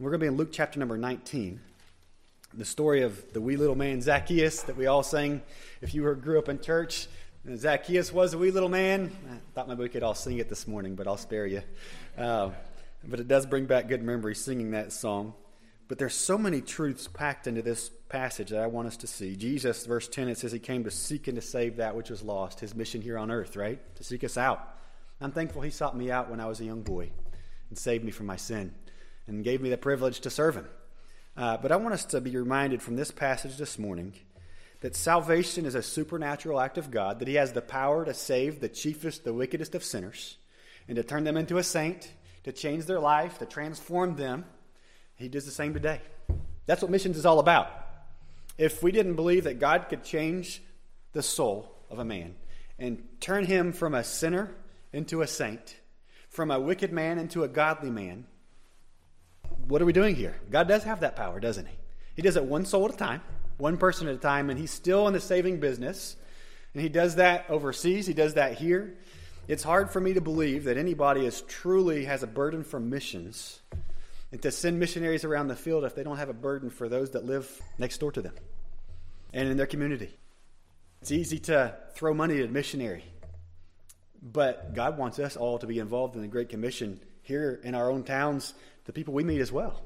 We're going to be in Luke chapter number 19. The story of the wee little man Zacchaeus that we all sang if you were, grew up in church. Zacchaeus was a wee little man. I thought maybe we could all sing it this morning, but I'll spare you. Uh, but it does bring back good memories singing that song. But there's so many truths packed into this passage that I want us to see. Jesus, verse 10, it says he came to seek and to save that which was lost. His mission here on earth, right? To seek us out. I'm thankful he sought me out when I was a young boy and saved me from my sin and gave me the privilege to serve him. Uh, but I want us to be reminded from this passage this morning that salvation is a supernatural act of God, that he has the power to save the chiefest, the wickedest of sinners, and to turn them into a saint, to change their life, to transform them. He does the same today. That's what missions is all about. If we didn't believe that God could change the soul of a man and turn him from a sinner into a saint, from a wicked man into a godly man, what are we doing here? God does have that power, doesn't He? He does it one soul at a time, one person at a time, and He's still in the saving business. And He does that overseas, He does that here. It's hard for me to believe that anybody is truly has a burden for missions and to send missionaries around the field if they don't have a burden for those that live next door to them and in their community. It's easy to throw money at a missionary, but God wants us all to be involved in the Great Commission here in our own towns the people we meet as well.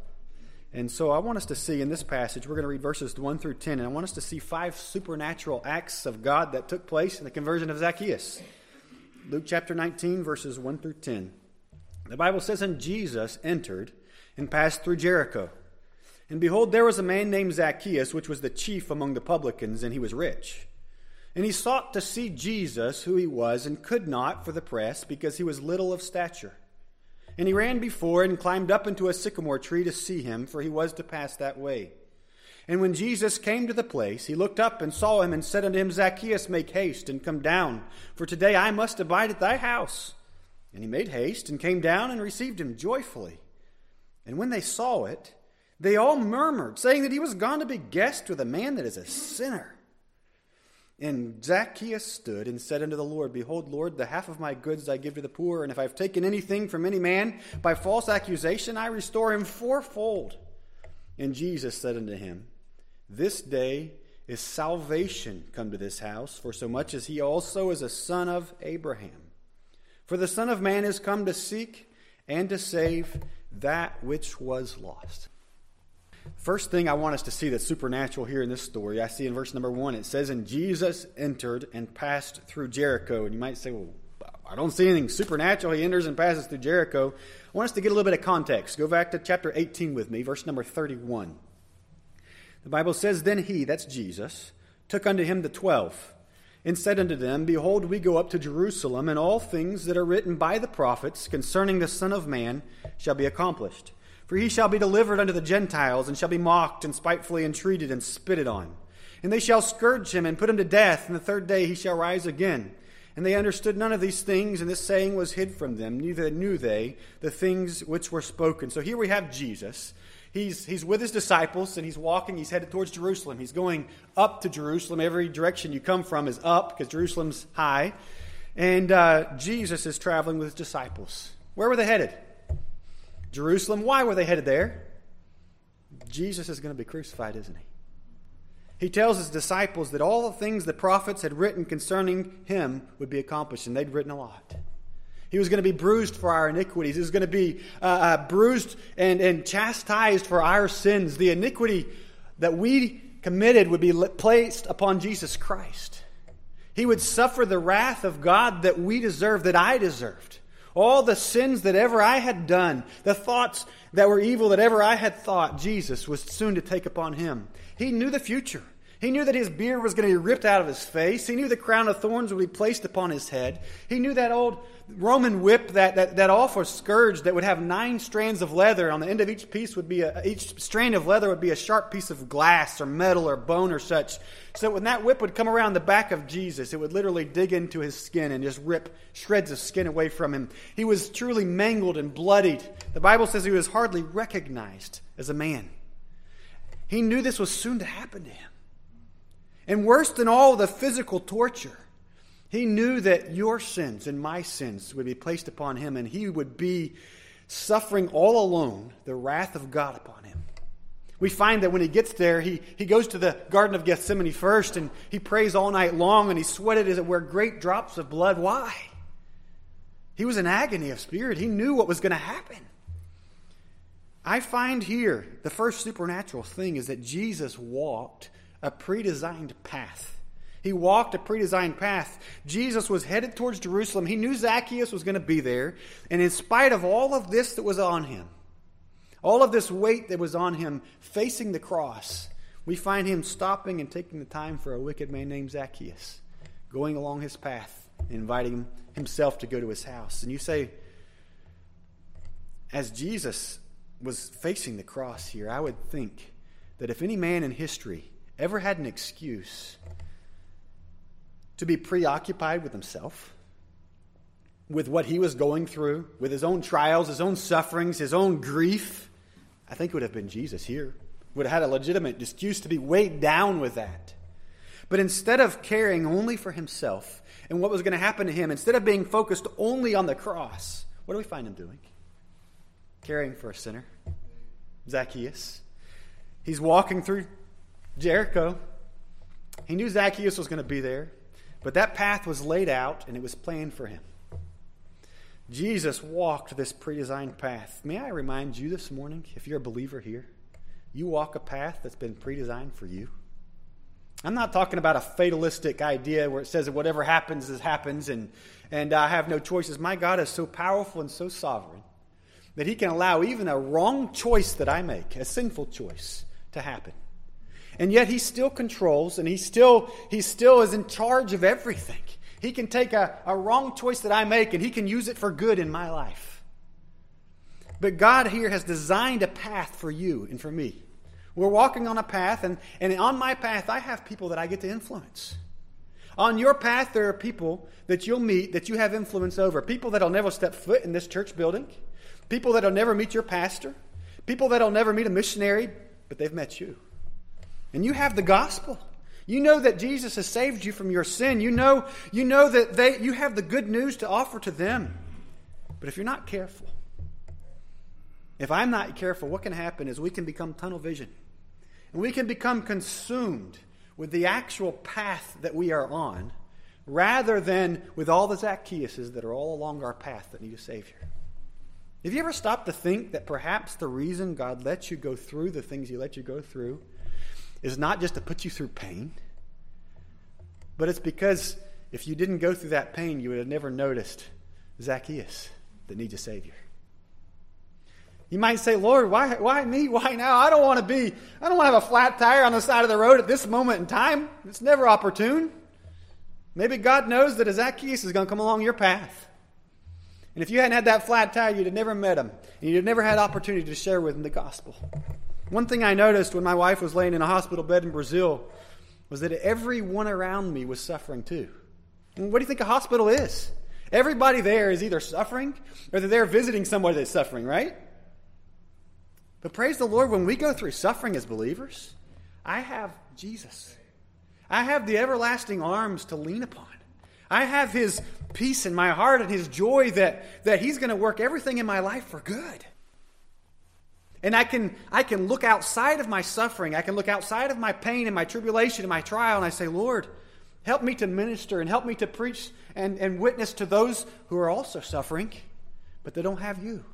And so I want us to see in this passage, we're going to read verses 1 through 10, and I want us to see five supernatural acts of God that took place in the conversion of Zacchaeus. Luke chapter 19, verses 1 through 10. The Bible says, And Jesus entered and passed through Jericho. And behold, there was a man named Zacchaeus, which was the chief among the publicans, and he was rich. And he sought to see Jesus, who he was, and could not for the press, because he was little of stature. And he ran before and climbed up into a sycamore tree to see him, for he was to pass that way. And when Jesus came to the place, he looked up and saw him and said unto him, Zacchaeus, make haste and come down, for today I must abide at thy house. And he made haste and came down and received him joyfully. And when they saw it, they all murmured, saying that he was gone to be guest with a man that is a sinner. And Zacchaeus stood and said unto the Lord, Behold, Lord, the half of my goods I give to the poor, and if I have taken anything from any man by false accusation, I restore him fourfold. And Jesus said unto him, This day is salvation come to this house, for so much as he also is a son of Abraham. For the Son of Man is come to seek and to save that which was lost. First thing I want us to see that's supernatural here in this story, I see in verse number one, it says, And Jesus entered and passed through Jericho. And you might say, Well, I don't see anything supernatural. He enters and passes through Jericho. I want us to get a little bit of context. Go back to chapter 18 with me, verse number 31. The Bible says, Then he, that's Jesus, took unto him the twelve, and said unto them, Behold, we go up to Jerusalem, and all things that are written by the prophets concerning the Son of Man shall be accomplished. For he shall be delivered unto the Gentiles, and shall be mocked, and spitefully entreated, and spitted on. And they shall scourge him, and put him to death, and the third day he shall rise again. And they understood none of these things, and this saying was hid from them, neither knew they the things which were spoken. So here we have Jesus. He's, he's with his disciples, and he's walking, he's headed towards Jerusalem. He's going up to Jerusalem. Every direction you come from is up, because Jerusalem's high. And uh, Jesus is traveling with his disciples. Where were they headed? Jerusalem. Why were they headed there? Jesus is going to be crucified, isn't he? He tells his disciples that all the things the prophets had written concerning him would be accomplished, and they'd written a lot. He was going to be bruised for our iniquities. He was going to be uh, uh, bruised and, and chastised for our sins. The iniquity that we committed would be placed upon Jesus Christ. He would suffer the wrath of God that we deserve, that I deserved. All the sins that ever I had done, the thoughts that were evil that ever I had thought, Jesus was soon to take upon him. He knew the future. He knew that his beard was going to be ripped out of his face. He knew the crown of thorns would be placed upon his head. He knew that old Roman whip, that, that, that awful scourge that would have nine strands of leather. On the end of each piece would be a, each strand of leather would be a sharp piece of glass or metal or bone or such. So when that whip would come around the back of Jesus, it would literally dig into his skin and just rip shreds of skin away from him. He was truly mangled and bloodied. The Bible says he was hardly recognized as a man. He knew this was soon to happen to him. And worse than all the physical torture, he knew that your sins and my sins would be placed upon him, and he would be suffering all alone the wrath of God upon him. We find that when he gets there, he, he goes to the Garden of Gethsemane first and he prays all night long and he sweated as it were great drops of blood. Why? He was in agony of spirit. He knew what was going to happen. I find here the first supernatural thing is that Jesus walked a pre-designed path. He walked a pre-designed path. Jesus was headed towards Jerusalem. He knew Zacchaeus was going to be there. And in spite of all of this that was on him, all of this weight that was on him facing the cross, we find him stopping and taking the time for a wicked man named Zacchaeus, going along his path, inviting himself to go to his house. And you say, as Jesus was facing the cross here, I would think that if any man in history ever had an excuse to be preoccupied with himself, with what he was going through, with his own trials, his own sufferings, his own grief, I think it would have been Jesus here. Would have had a legitimate excuse to be weighed down with that. But instead of caring only for himself and what was going to happen to him, instead of being focused only on the cross, what do we find him doing? Caring for a sinner. Zacchaeus. He's walking through Jericho. He knew Zacchaeus was going to be there, but that path was laid out and it was planned for him. Jesus walked this pre designed path. May I remind you this morning, if you're a believer here, you walk a path that's been pre designed for you. I'm not talking about a fatalistic idea where it says that whatever happens is happens and, and I have no choices. My God is so powerful and so sovereign that He can allow even a wrong choice that I make, a sinful choice, to happen. And yet He still controls and He still, he still is in charge of everything. He can take a, a wrong choice that I make and He can use it for good in my life. But God here has designed a path for you and for me. We're walking on a path, and, and on my path, I have people that I get to influence. On your path, there are people that you'll meet that you have influence over. People that'll never step foot in this church building. People that'll never meet your pastor. People that'll never meet a missionary, but they've met you. And you have the gospel. You know that Jesus has saved you from your sin. You know, you know that they, you have the good news to offer to them. But if you're not careful, if I'm not careful, what can happen is we can become tunnel vision. And we can become consumed with the actual path that we are on rather than with all the Zacchaeuses that are all along our path that need a Savior. Have you ever stopped to think that perhaps the reason God lets you go through the things He let you go through is not just to put you through pain, but it's because if you didn't go through that pain, you would have never noticed Zacchaeus that needs a Savior. You might say, Lord, why, why me? Why now? I don't want to be, I don't want to have a flat tire on the side of the road at this moment in time. It's never opportune. Maybe God knows that Zacchaeus is going to come along your path. And if you hadn't had that flat tire, you'd have never met him. And you'd have never had opportunity to share with him the gospel. One thing I noticed when my wife was laying in a hospital bed in Brazil was that everyone around me was suffering too. And what do you think a hospital is? Everybody there is either suffering or they're visiting somebody that's suffering, right? But praise the Lord, when we go through suffering as believers, I have Jesus. I have the everlasting arms to lean upon. I have His peace in my heart and His joy that, that He's going to work everything in my life for good. And I can, I can look outside of my suffering. I can look outside of my pain and my tribulation and my trial, and I say, Lord, help me to minister and help me to preach and, and witness to those who are also suffering, but they don't have you.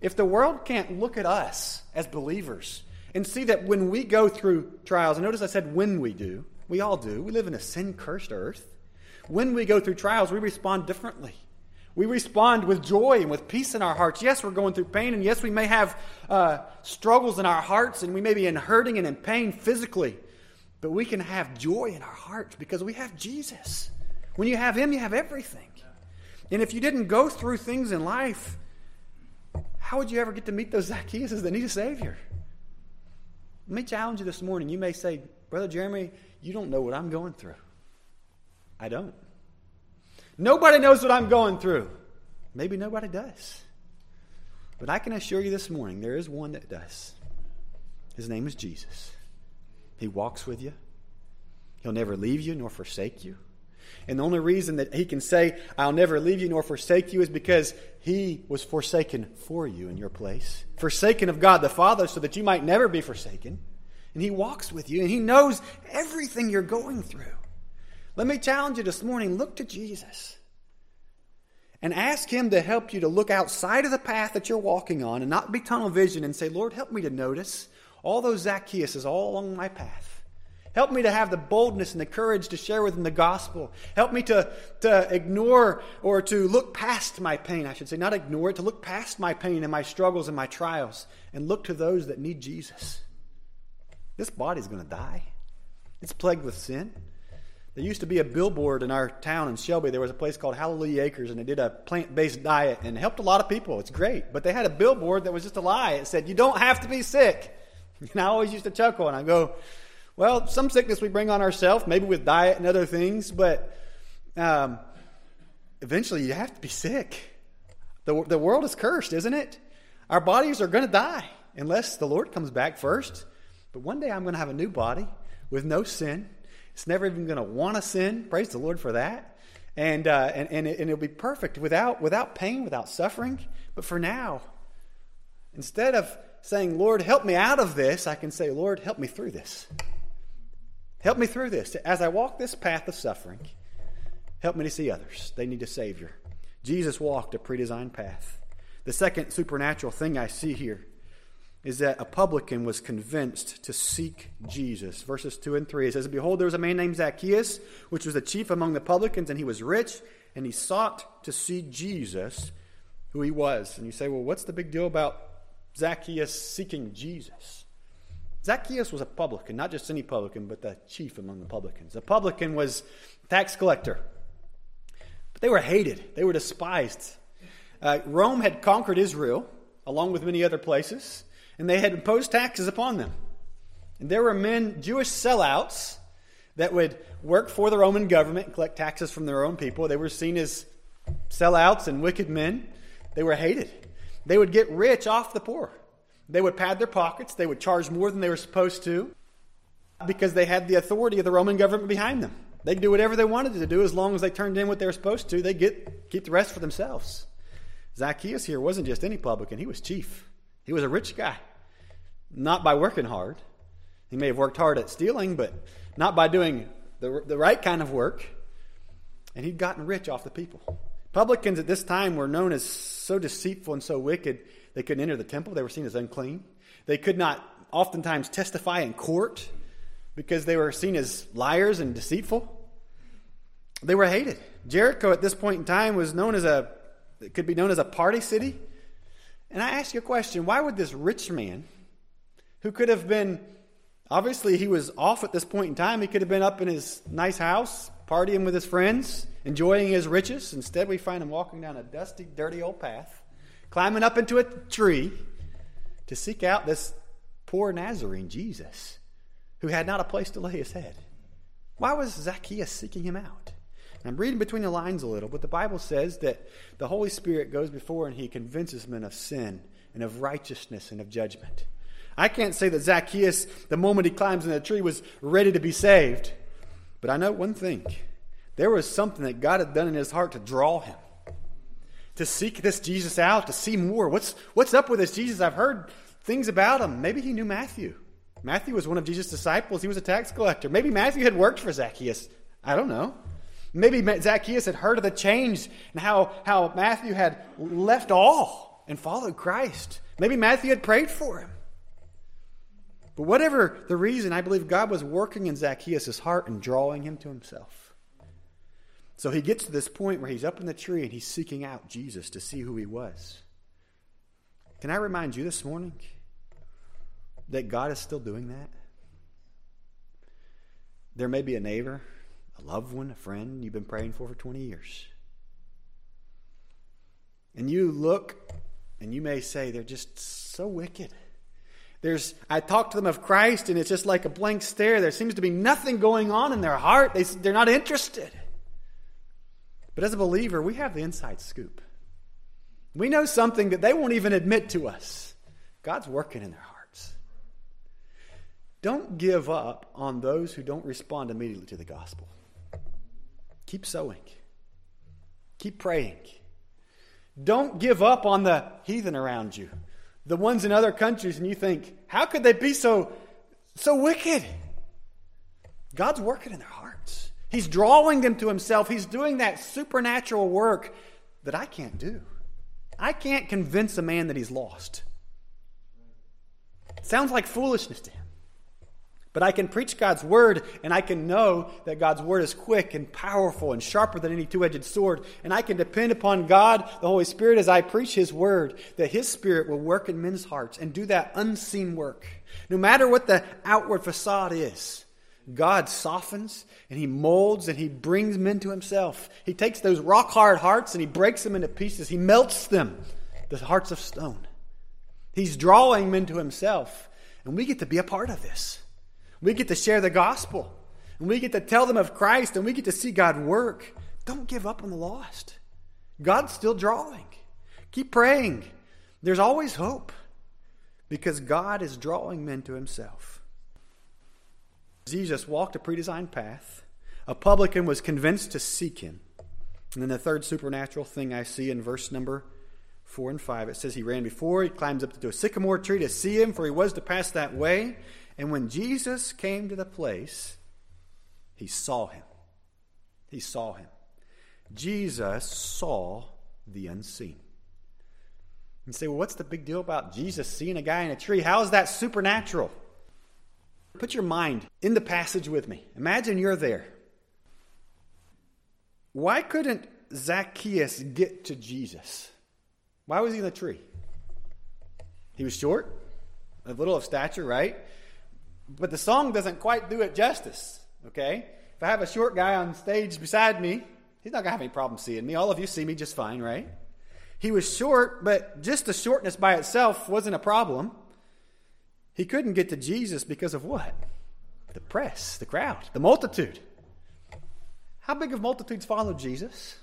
If the world can't look at us as believers and see that when we go through trials, and notice I said when we do, we all do, we live in a sin cursed earth. When we go through trials, we respond differently. We respond with joy and with peace in our hearts. Yes, we're going through pain, and yes, we may have uh, struggles in our hearts, and we may be in hurting and in pain physically, but we can have joy in our hearts because we have Jesus. When you have Him, you have everything. And if you didn't go through things in life, how would you ever get to meet those Zacchaeuses that need a Savior? Let me challenge you this morning. You may say, Brother Jeremy, you don't know what I'm going through. I don't. Nobody knows what I'm going through. Maybe nobody does. But I can assure you this morning, there is one that does. His name is Jesus. He walks with you, He'll never leave you nor forsake you. And the only reason that he can say, I'll never leave you nor forsake you, is because he was forsaken for you in your place. Forsaken of God the Father so that you might never be forsaken. And he walks with you and he knows everything you're going through. Let me challenge you this morning look to Jesus and ask him to help you to look outside of the path that you're walking on and not be tunnel vision and say, Lord, help me to notice all those Zacchaeuses all along my path. Help me to have the boldness and the courage to share with them the gospel. Help me to, to ignore or to look past my pain, I should say, not ignore it, to look past my pain and my struggles and my trials and look to those that need Jesus. This body's going to die. It's plagued with sin. There used to be a billboard in our town in Shelby. There was a place called Hallelujah Acres, and they did a plant based diet and helped a lot of people. It's great. But they had a billboard that was just a lie. It said, You don't have to be sick. And I always used to chuckle, and I go, well, some sickness we bring on ourselves, maybe with diet and other things, but um, eventually you have to be sick. The, the world is cursed, isn't it? Our bodies are going to die unless the Lord comes back first. But one day I'm going to have a new body with no sin. It's never even going to want to sin. Praise the Lord for that. And, uh, and, and, it, and it'll be perfect without, without pain, without suffering. But for now, instead of saying, Lord, help me out of this, I can say, Lord, help me through this. Help me through this. As I walk this path of suffering, help me to see others. They need a Savior. Jesus walked a pre-designed path. The second supernatural thing I see here is that a publican was convinced to seek Jesus. Verses 2 and 3 it says, Behold, there was a man named Zacchaeus, which was the chief among the publicans, and he was rich, and he sought to see Jesus, who he was. And you say, Well, what's the big deal about Zacchaeus seeking Jesus? Zacchaeus was a publican, not just any publican, but the chief among the publicans. A publican was tax collector. But they were hated, they were despised. Uh, Rome had conquered Israel, along with many other places, and they had imposed taxes upon them. And there were men, Jewish sellouts, that would work for the Roman government collect taxes from their own people. They were seen as sellouts and wicked men. They were hated. They would get rich off the poor. They would pad their pockets, they would charge more than they were supposed to because they had the authority of the Roman government behind them. They'd do whatever they wanted to do as long as they turned in what they were supposed to. They get keep the rest for themselves. Zacchaeus here wasn't just any publican, he was chief. He was a rich guy. Not by working hard. He may have worked hard at stealing, but not by doing the, the right kind of work. And he'd gotten rich off the people. Publicans at this time were known as so deceitful and so wicked they couldn't enter the temple, they were seen as unclean. They could not oftentimes testify in court because they were seen as liars and deceitful. They were hated. Jericho at this point in time was known as a, it could be known as a party city. And I ask you a question why would this rich man, who could have been, obviously, he was off at this point in time, he could have been up in his nice house, partying with his friends, enjoying his riches. Instead, we find him walking down a dusty, dirty old path climbing up into a tree to seek out this poor Nazarene, Jesus, who had not a place to lay his head. Why was Zacchaeus seeking him out? I'm reading between the lines a little, but the Bible says that the Holy Spirit goes before and he convinces men of sin and of righteousness and of judgment. I can't say that Zacchaeus, the moment he climbs in the tree, was ready to be saved, but I know one thing. There was something that God had done in his heart to draw him to seek this Jesus out, to see more. What's, what's up with this Jesus? I've heard things about him. Maybe he knew Matthew. Matthew was one of Jesus' disciples. He was a tax collector. Maybe Matthew had worked for Zacchaeus. I don't know. Maybe Zacchaeus had heard of the change and how, how Matthew had left all and followed Christ. Maybe Matthew had prayed for him. But whatever the reason, I believe God was working in Zacchaeus' heart and drawing him to himself. So he gets to this point where he's up in the tree and he's seeking out Jesus to see who he was. Can I remind you this morning that God is still doing that? There may be a neighbor, a loved one, a friend you've been praying for for 20 years. And you look and you may say they're just so wicked. There's I talk to them of Christ and it's just like a blank stare. There seems to be nothing going on in their heart. They, they're not interested. But as a believer, we have the inside scoop. We know something that they won't even admit to us. God's working in their hearts. Don't give up on those who don't respond immediately to the gospel. Keep sowing. Keep praying. Don't give up on the heathen around you, the ones in other countries, and you think, how could they be so, so wicked? God's working in their hearts. He's drawing them to Himself. He's doing that supernatural work that I can't do. I can't convince a man that he's lost. Sounds like foolishness to him. But I can preach God's word, and I can know that God's word is quick and powerful and sharper than any two edged sword. And I can depend upon God, the Holy Spirit, as I preach His word, that His Spirit will work in men's hearts and do that unseen work. No matter what the outward facade is, God softens and He molds and He brings men to Himself. He takes those rock hard hearts and He breaks them into pieces, He melts them, the hearts of stone. He's drawing men to Himself, and we get to be a part of this. We get to share the gospel. And we get to tell them of Christ and we get to see God work. Don't give up on the lost. God's still drawing. Keep praying. There's always hope because God is drawing men to himself. Jesus walked a predesigned path. A publican was convinced to seek him. And then the third supernatural thing I see in verse number 4 and 5, it says he ran before, he climbs up to a sycamore tree to see him, for he was to pass that way. And when Jesus came to the place, he saw him. He saw him. Jesus saw the unseen. You say, well, what's the big deal about Jesus seeing a guy in a tree? How is that supernatural? Put your mind in the passage with me. Imagine you're there. Why couldn't Zacchaeus get to Jesus? Why was he in the tree? He was short, a little of stature, right? But the song doesn't quite do it justice, okay? If I have a short guy on stage beside me, he's not going to have any problem seeing me. All of you see me just fine, right? He was short, but just the shortness by itself wasn't a problem. He couldn't get to Jesus because of what? The press, the crowd, the multitude. How big of multitudes followed Jesus?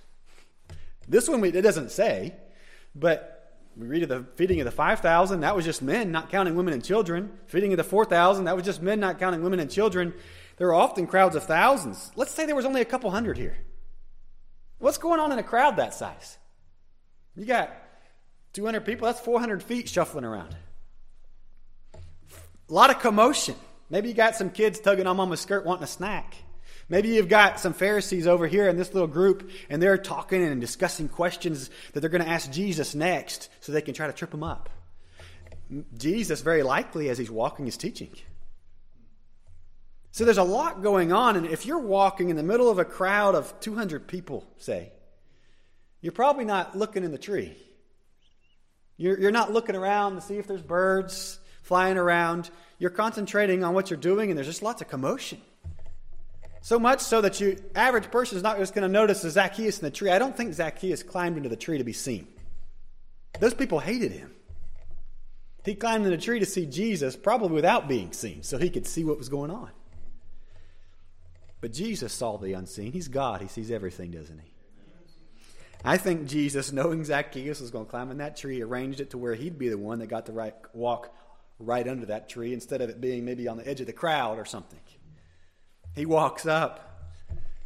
This one it doesn't say, but we read of the feeding of the 5,000, that was just men, not counting women and children. Feeding of the 4,000, that was just men, not counting women and children. There were often crowds of thousands. Let's say there was only a couple hundred here. What's going on in a crowd that size? You got 200 people, that's 400 feet shuffling around. A lot of commotion. Maybe you got some kids tugging on mama's skirt wanting a snack. Maybe you've got some Pharisees over here in this little group, and they're talking and discussing questions that they're going to ask Jesus next so they can try to trip him up. Jesus, very likely, as he's walking, is teaching. So there's a lot going on, and if you're walking in the middle of a crowd of 200 people, say, you're probably not looking in the tree. You're, you're not looking around to see if there's birds flying around. You're concentrating on what you're doing, and there's just lots of commotion. So much so that you average person is not just going to notice the Zacchaeus in the tree. I don't think Zacchaeus climbed into the tree to be seen. Those people hated him. He climbed in the tree to see Jesus, probably without being seen, so he could see what was going on. But Jesus saw the unseen. He's God. He sees everything, doesn't he? I think Jesus, knowing Zacchaeus was going to climb in that tree, arranged it to where he'd be the one that got to right, walk right under that tree instead of it being maybe on the edge of the crowd or something. He walks up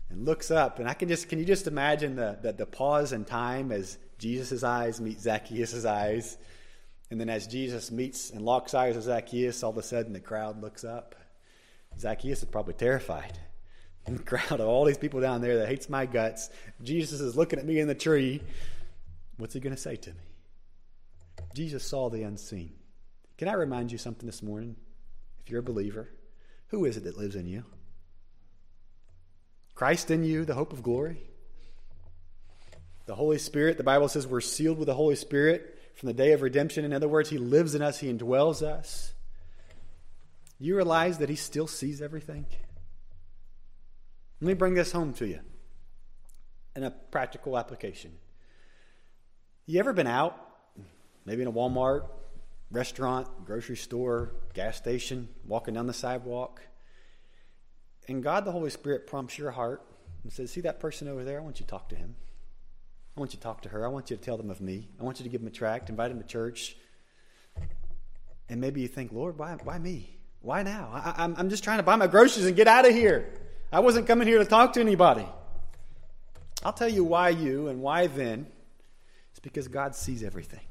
and looks up, and I can just can you just imagine the the, the pause in time as Jesus' eyes meet Zacchaeus' eyes, and then as Jesus meets and locks eyes with Zacchaeus, all of a sudden the crowd looks up. Zacchaeus is probably terrified. In the crowd of all these people down there that hates my guts, Jesus is looking at me in the tree. What's he going to say to me? Jesus saw the unseen. Can I remind you something this morning? If you're a believer, who is it that lives in you? Christ in you, the hope of glory. The Holy Spirit, the Bible says we're sealed with the Holy Spirit from the day of redemption. In other words, He lives in us, He indwells us. You realize that He still sees everything? Let me bring this home to you in a practical application. You ever been out, maybe in a Walmart, restaurant, grocery store, gas station, walking down the sidewalk, and God, the Holy Spirit, prompts your heart and says, See that person over there? I want you to talk to him. I want you to talk to her. I want you to tell them of me. I want you to give them a tract, invite them to church. And maybe you think, Lord, why, why me? Why now? I, I'm, I'm just trying to buy my groceries and get out of here. I wasn't coming here to talk to anybody. I'll tell you why you and why then. It's because God sees everything.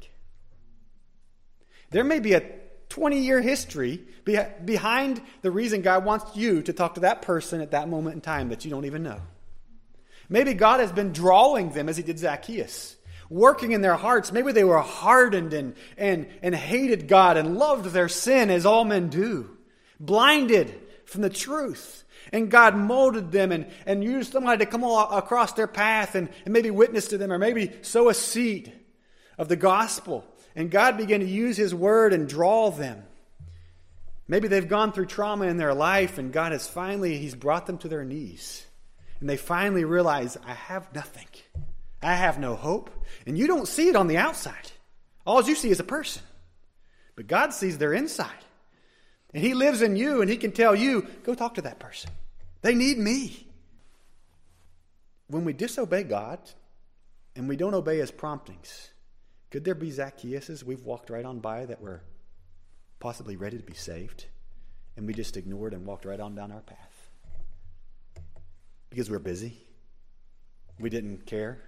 There may be a 20 year history behind the reason God wants you to talk to that person at that moment in time that you don't even know. Maybe God has been drawing them as he did Zacchaeus, working in their hearts. Maybe they were hardened and, and, and hated God and loved their sin as all men do, blinded from the truth. And God molded them and, and used somebody to come across their path and, and maybe witness to them or maybe sow a seed of the gospel and God began to use His word and draw them. Maybe they've gone through trauma in their life, and God has finally, He's brought them to their knees. And they finally realize, I have nothing. I have no hope. And you don't see it on the outside. All you see is a person. But God sees their inside. And He lives in you, and He can tell you, go talk to that person. They need me. When we disobey God and we don't obey His promptings, could there be Zacchaeuses we've walked right on by that were possibly ready to be saved, and we just ignored and walked right on down our path? Because we're busy. We didn't care.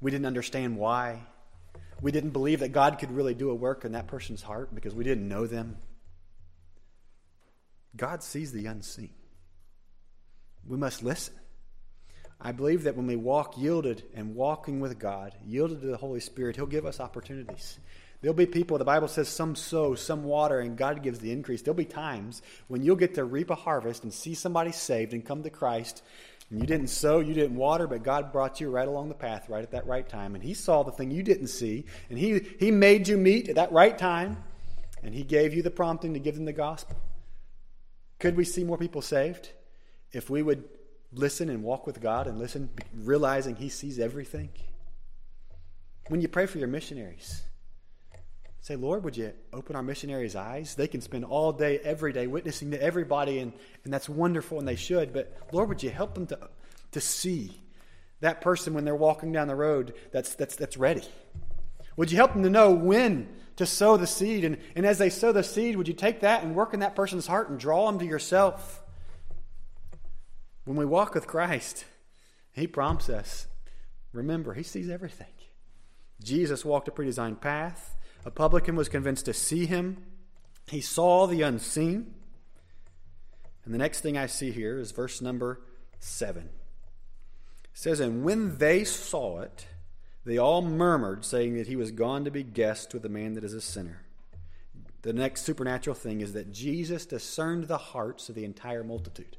We didn't understand why. We didn't believe that God could really do a work in that person's heart because we didn't know them. God sees the unseen. We must listen. I believe that when we walk yielded and walking with God, yielded to the Holy Spirit, He'll give us opportunities. There'll be people, the Bible says, some sow, some water, and God gives the increase. There'll be times when you'll get to reap a harvest and see somebody saved and come to Christ. And you didn't sow, you didn't water, but God brought you right along the path, right at that right time. And He saw the thing you didn't see, and He, he made you meet at that right time, and He gave you the prompting to give them the gospel. Could we see more people saved if we would listen and walk with God and listen, realizing He sees everything? When you pray for your missionaries, say, Lord, would you open our missionaries' eyes? They can spend all day, every day, witnessing to everybody, and, and that's wonderful, and they should. But Lord, would you help them to, to see that person when they're walking down the road that's, that's, that's ready? Would you help them to know when to sow the seed? And, and as they sow the seed, would you take that and work in that person's heart and draw them to yourself? When we walk with Christ, He prompts us. Remember, He sees everything. Jesus walked a predesigned path. A publican was convinced to see Him. He saw the unseen. And the next thing I see here is verse number 7. It says, And when they saw it, they all murmured, saying that he was gone to be guest with a man that is a sinner. The next supernatural thing is that Jesus discerned the hearts of the entire multitude.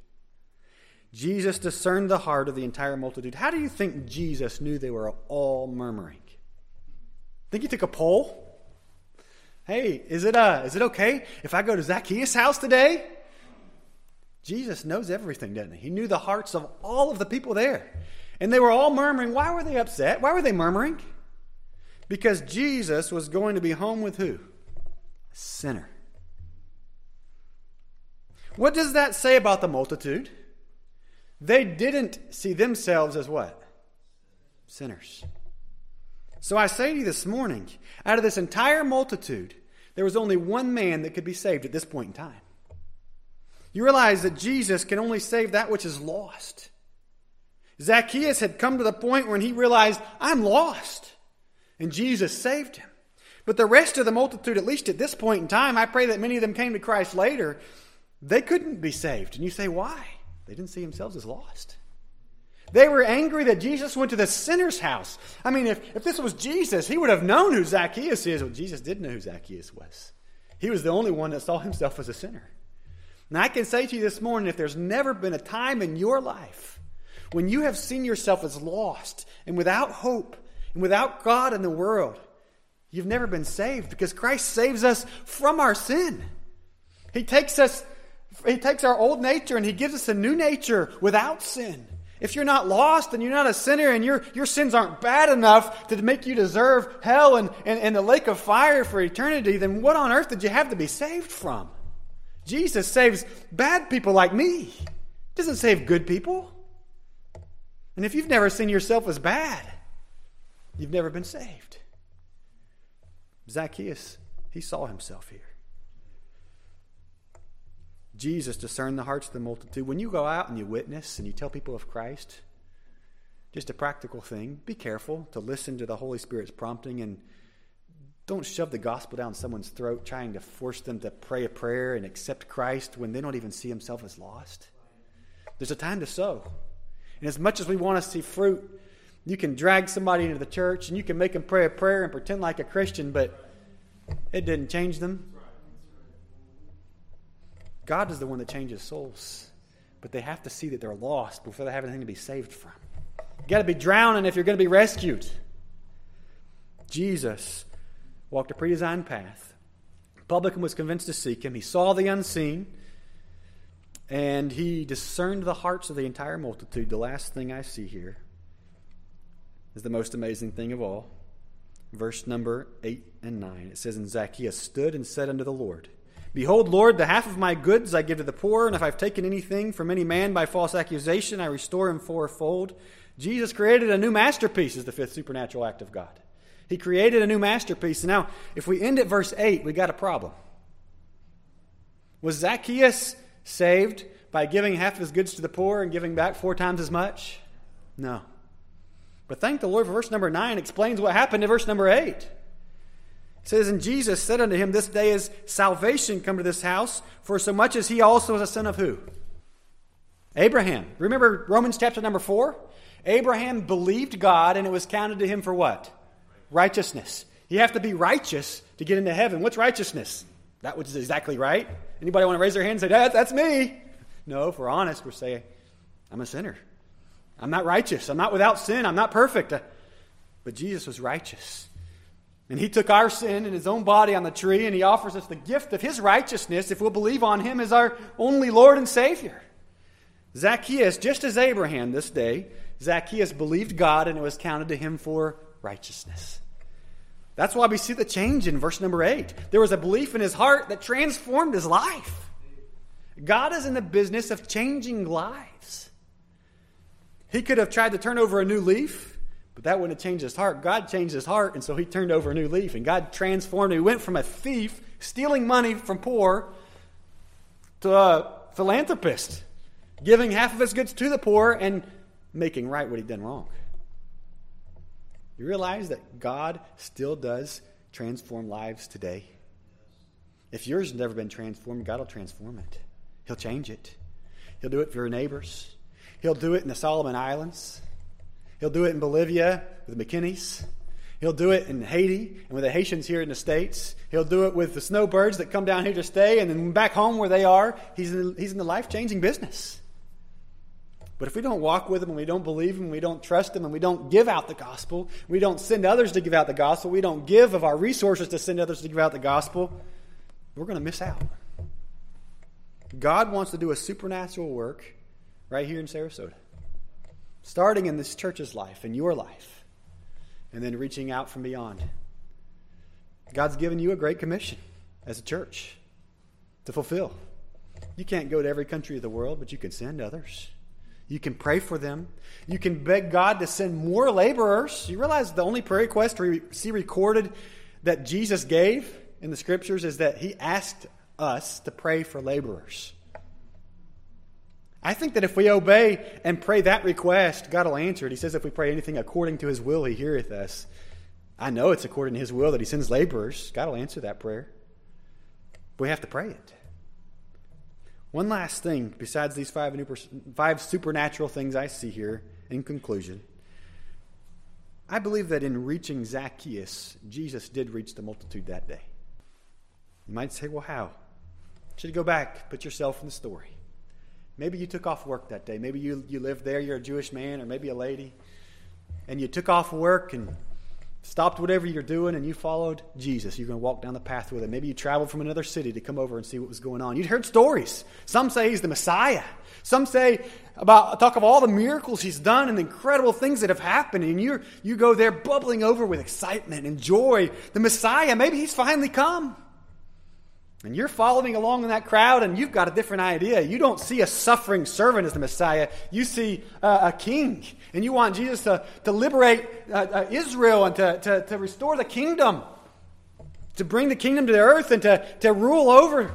Jesus discerned the heart of the entire multitude. How do you think Jesus knew they were all murmuring? Think he took a poll? Hey, is it, uh, is it okay if I go to Zacchaeus' house today? Jesus knows everything, doesn't he? He knew the hearts of all of the people there. And they were all murmuring. Why were they upset? Why were they murmuring? Because Jesus was going to be home with who? A sinner. What does that say about the multitude? They didn't see themselves as what? Sinners. So I say to you this morning, out of this entire multitude, there was only one man that could be saved at this point in time. You realize that Jesus can only save that which is lost. Zacchaeus had come to the point when he realized, I'm lost. And Jesus saved him. But the rest of the multitude, at least at this point in time, I pray that many of them came to Christ later, they couldn't be saved. And you say, why? They didn't see themselves as lost. They were angry that Jesus went to the sinner's house. I mean, if, if this was Jesus, he would have known who Zacchaeus is. Well, Jesus didn't know who Zacchaeus was. He was the only one that saw himself as a sinner. Now, I can say to you this morning if there's never been a time in your life when you have seen yourself as lost and without hope and without God in the world, you've never been saved because Christ saves us from our sin. He takes us he takes our old nature and he gives us a new nature without sin. If you're not lost and you're not a sinner and your, your sins aren't bad enough to make you deserve hell and, and, and the lake of fire for eternity, then what on earth did you have to be saved from? Jesus saves bad people like me. He doesn't save good people. And if you've never seen yourself as bad, you've never been saved. Zacchaeus, he saw himself here. Jesus discerned the hearts of the multitude. When you go out and you witness and you tell people of Christ, just a practical thing. Be careful to listen to the Holy Spirit's prompting and don't shove the gospel down someone's throat trying to force them to pray a prayer and accept Christ when they don't even see themselves as lost. There's a time to sow. And as much as we want to see fruit, you can drag somebody into the church and you can make them pray a prayer and pretend like a Christian, but it didn't change them. God is the one that changes souls. But they have to see that they're lost before they have anything to be saved from. You got to be drowning if you're going to be rescued. Jesus walked a pre-designed path. The publican was convinced to seek him. He saw the unseen, and he discerned the hearts of the entire multitude. The last thing I see here is the most amazing thing of all. Verse number 8 and 9. It says, And Zacchaeus stood and said unto the Lord, Behold, Lord, the half of my goods I give to the poor, and if I've taken anything from any man by false accusation, I restore him fourfold. Jesus created a new masterpiece, is the fifth supernatural act of God. He created a new masterpiece. And now, if we end at verse 8, we got a problem. Was Zacchaeus saved by giving half of his goods to the poor and giving back four times as much? No. But thank the Lord for verse number 9 explains what happened in verse number 8. Says, And Jesus said unto him, This day is salvation come to this house, for so much as he also is a son of who? Abraham. Remember Romans chapter number 4? Abraham believed God, and it was counted to him for what? righteousness. You have to be righteous to get into heaven. What's righteousness? That which is exactly right. Anybody want to raise their hand and say, Dad, that's me? No, if we're honest, we're saying, I'm a sinner. I'm not righteous. I'm not without sin. I'm not perfect. But Jesus was righteous. And he took our sin in his own body on the tree, and he offers us the gift of his righteousness if we'll believe on him as our only Lord and Savior. Zacchaeus, just as Abraham this day, Zacchaeus believed God, and it was counted to him for righteousness. That's why we see the change in verse number 8. There was a belief in his heart that transformed his life. God is in the business of changing lives. He could have tried to turn over a new leaf, but that wouldn't have changed his heart. God changed his heart, and so he turned over a new leaf, and God transformed him. He went from a thief, stealing money from poor, to a philanthropist, giving half of his goods to the poor and making right what he'd done wrong. You realize that God still does transform lives today? If yours has never been transformed, God will transform it. He'll change it. He'll do it for your neighbors. He'll do it in the Solomon Islands. He'll do it in Bolivia with the McKinneys. He'll do it in Haiti and with the Haitians here in the States. He'll do it with the snowbirds that come down here to stay and then back home where they are. He's in, he's in the life changing business. But if we don't walk with Him and we don't believe Him and we don't trust Him and we don't give out the gospel, we don't send others to give out the gospel, we don't give of our resources to send others to give out the gospel, we're going to miss out. God wants to do a supernatural work right here in Sarasota, starting in this church's life, in your life, and then reaching out from beyond. God's given you a great commission as a church to fulfill. You can't go to every country of the world, but you can send others. You can pray for them. You can beg God to send more laborers. You realize the only prayer request we see recorded that Jesus gave in the scriptures is that he asked us to pray for laborers. I think that if we obey and pray that request, God will answer it. He says if we pray anything according to his will, he heareth us. I know it's according to his will that he sends laborers. God will answer that prayer. We have to pray it. One last thing, besides these five, five supernatural things I see here in conclusion. I believe that in reaching Zacchaeus, Jesus did reach the multitude that day. You might say, well, how? Should you go back, put yourself in the story. Maybe you took off work that day. Maybe you, you lived there, you're a Jewish man, or maybe a lady, and you took off work and stopped whatever you're doing and you followed Jesus. You're going to walk down the path with him. Maybe you traveled from another city to come over and see what was going on. You'd heard stories. Some say he's the Messiah. Some say about talk of all the miracles he's done and the incredible things that have happened. And you you go there bubbling over with excitement and joy. The Messiah, maybe he's finally come. And you're following along in that crowd, and you've got a different idea. You don't see a suffering servant as the Messiah. You see uh, a king. And you want Jesus to, to liberate uh, uh, Israel and to, to, to restore the kingdom, to bring the kingdom to the earth and to, to rule over.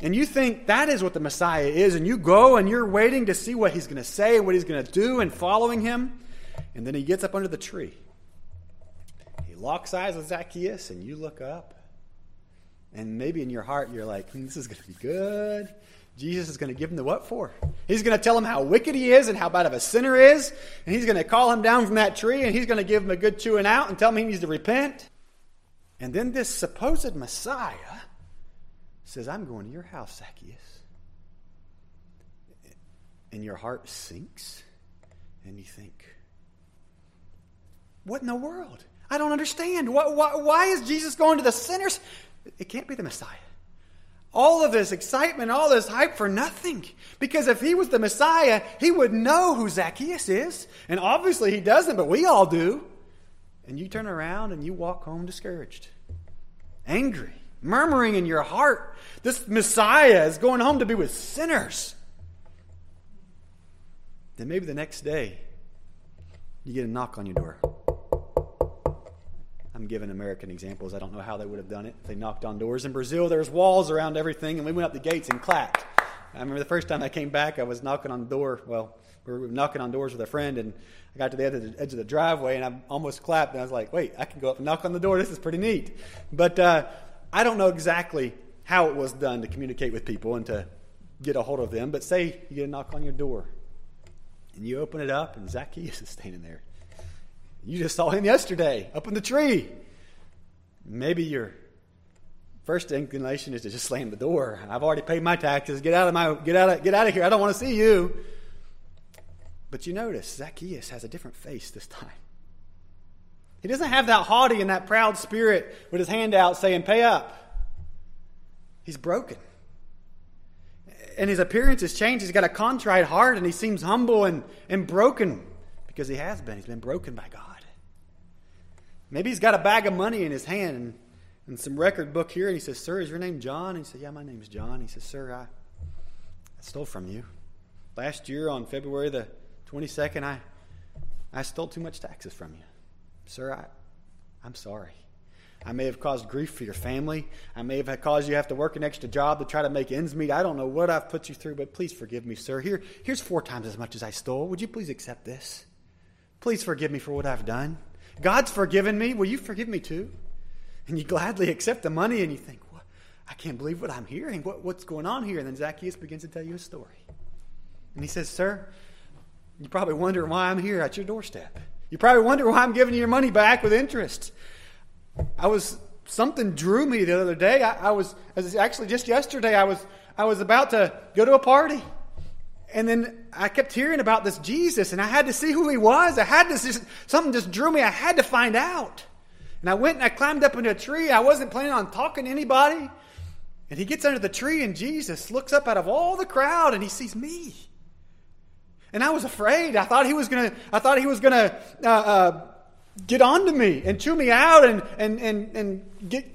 And you think that is what the Messiah is, and you go and you're waiting to see what he's going to say and what he's going to do and following him. And then he gets up under the tree. He locks eyes with Zacchaeus, and you look up. And maybe in your heart, you're like, hmm, this is going to be good. Jesus is going to give him the what for? He's going to tell him how wicked he is and how bad of a sinner is. And he's going to call him down from that tree and he's going to give him a good chewing out and tell him he needs to repent. And then this supposed Messiah says, I'm going to your house, Zacchaeus. And your heart sinks and you think, what in the world? I don't understand. Why, why, why is Jesus going to the sinners? It can't be the Messiah. All of this excitement, all this hype for nothing. Because if he was the Messiah, he would know who Zacchaeus is. And obviously he doesn't, but we all do. And you turn around and you walk home discouraged, angry, murmuring in your heart. This Messiah is going home to be with sinners. Then maybe the next day, you get a knock on your door. I'm giving American examples. I don't know how they would have done it. If they knocked on doors. In Brazil, there's walls around everything, and we went up the gates and clapped. I remember the first time I came back, I was knocking on the door. Well, we were knocking on doors with a friend, and I got to the edge of the, edge of the driveway, and I almost clapped. And I was like, wait, I can go up and knock on the door. This is pretty neat. But uh, I don't know exactly how it was done to communicate with people and to get a hold of them. But say you get a knock on your door, and you open it up, and Zacchaeus is standing there. You just saw him yesterday up in the tree. Maybe your first inclination is to just slam the door. I've already paid my taxes. Get out of my get out of get out of here. I don't want to see you. But you notice Zacchaeus has a different face this time. He doesn't have that haughty and that proud spirit with his hand out saying, Pay up. He's broken. And his appearance has changed. He's got a contrite heart and he seems humble and, and broken because he has been. He's been broken by God. Maybe he's got a bag of money in his hand and, and some record book here, and he says, Sir, is your name John? And he said, Yeah, my name's John. And He says, Sir, I, I stole from you. Last year on February the 22nd, I, I stole too much taxes from you. Sir, I, I'm sorry. I may have caused grief for your family. I may have caused you to have to work an extra job to try to make ends meet. I don't know what I've put you through, but please forgive me, sir. Here, here's four times as much as I stole. Would you please accept this? Please forgive me for what I've done. God's forgiven me. Will you forgive me too? And you gladly accept the money and you think, well, I can't believe what I'm hearing. What, what's going on here? And then Zacchaeus begins to tell you a story. And he says, Sir, you probably wonder why I'm here at your doorstep. You probably wonder why I'm giving you your money back with interest. I was something drew me the other day. I, I was, actually just yesterday. I was I was about to go to a party, and then I kept hearing about this Jesus, and I had to see who he was. I had to just, something just drew me. I had to find out. And I went and I climbed up into a tree. I wasn't planning on talking to anybody. And he gets under the tree, and Jesus looks up out of all the crowd, and he sees me. And I was afraid. I thought he was gonna. I thought he was gonna uh, uh, get onto me and chew me out, and and and and get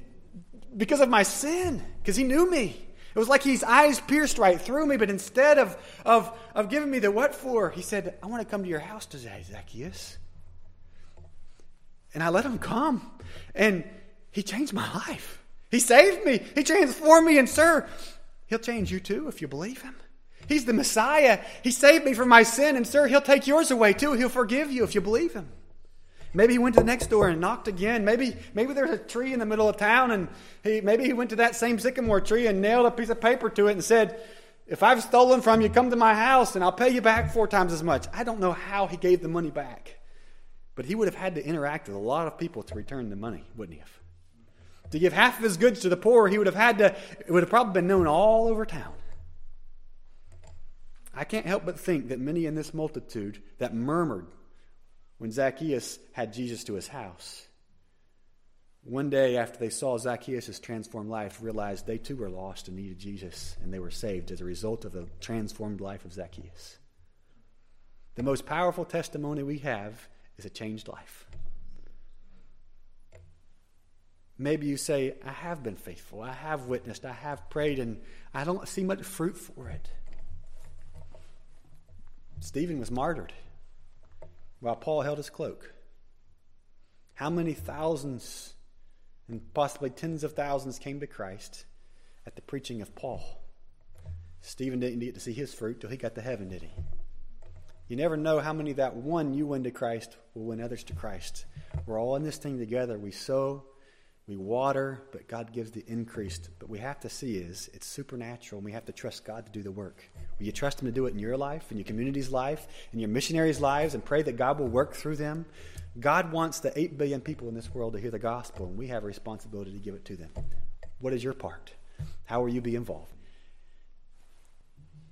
because of my sin, because he knew me. It was like his eyes pierced right through me, but instead of, of, of giving me the what for, he said, I want to come to your house today, Zacchaeus. And I let him come. And he changed my life. He saved me. He transformed me. And, sir, he'll change you too if you believe him. He's the Messiah. He saved me from my sin. And, sir, he'll take yours away too. He'll forgive you if you believe him. Maybe he went to the next door and knocked again. Maybe, maybe there's a tree in the middle of town and he, maybe he went to that same sycamore tree and nailed a piece of paper to it and said, If I've stolen from you, come to my house and I'll pay you back four times as much. I don't know how he gave the money back. But he would have had to interact with a lot of people to return the money, wouldn't he have? To give half of his goods to the poor, he would have had to, it would have probably been known all over town. I can't help but think that many in this multitude that murmured when Zacchaeus had Jesus to his house. One day after they saw Zacchaeus' transformed life, realized they too were lost and needed Jesus, and they were saved as a result of the transformed life of Zacchaeus. The most powerful testimony we have is a changed life. Maybe you say, I have been faithful, I have witnessed, I have prayed, and I don't see much fruit for it. Stephen was martyred while Paul held his cloak? How many thousands and possibly tens of thousands came to Christ at the preaching of Paul? Stephen didn't get to see his fruit till he got to heaven, did he? You never know how many that one you win to Christ will win others to Christ. We're all in this thing together. We sow, we water, but God gives the increase. But we have to see is it's supernatural, and we have to trust God to do the work. Will you trust Him to do it in your life, in your community's life, in your missionaries' lives, and pray that God will work through them? God wants the 8 billion people in this world to hear the gospel, and we have a responsibility to give it to them. What is your part? How will you be involved?